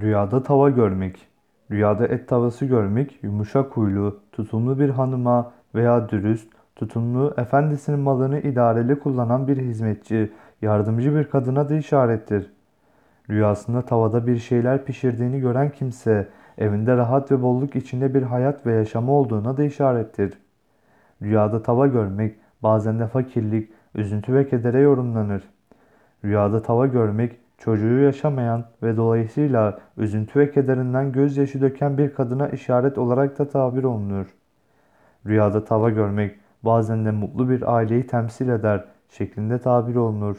Rüyada tava görmek. Rüyada et tavası görmek, yumuşak huylu, tutumlu bir hanıma veya dürüst, tutumlu, efendisinin malını idareli kullanan bir hizmetçi, yardımcı bir kadına da işarettir. Rüyasında tavada bir şeyler pişirdiğini gören kimse, evinde rahat ve bolluk içinde bir hayat ve yaşamı olduğuna da işarettir. Rüyada tava görmek, bazen de fakirlik, üzüntü ve kedere yorumlanır. Rüyada tava görmek, çocuğu yaşamayan ve dolayısıyla üzüntü ve kederinden gözyaşı döken bir kadına işaret olarak da tabir olunur. Rüyada tava görmek, bazen de mutlu bir aileyi temsil eder şeklinde tabir olunur.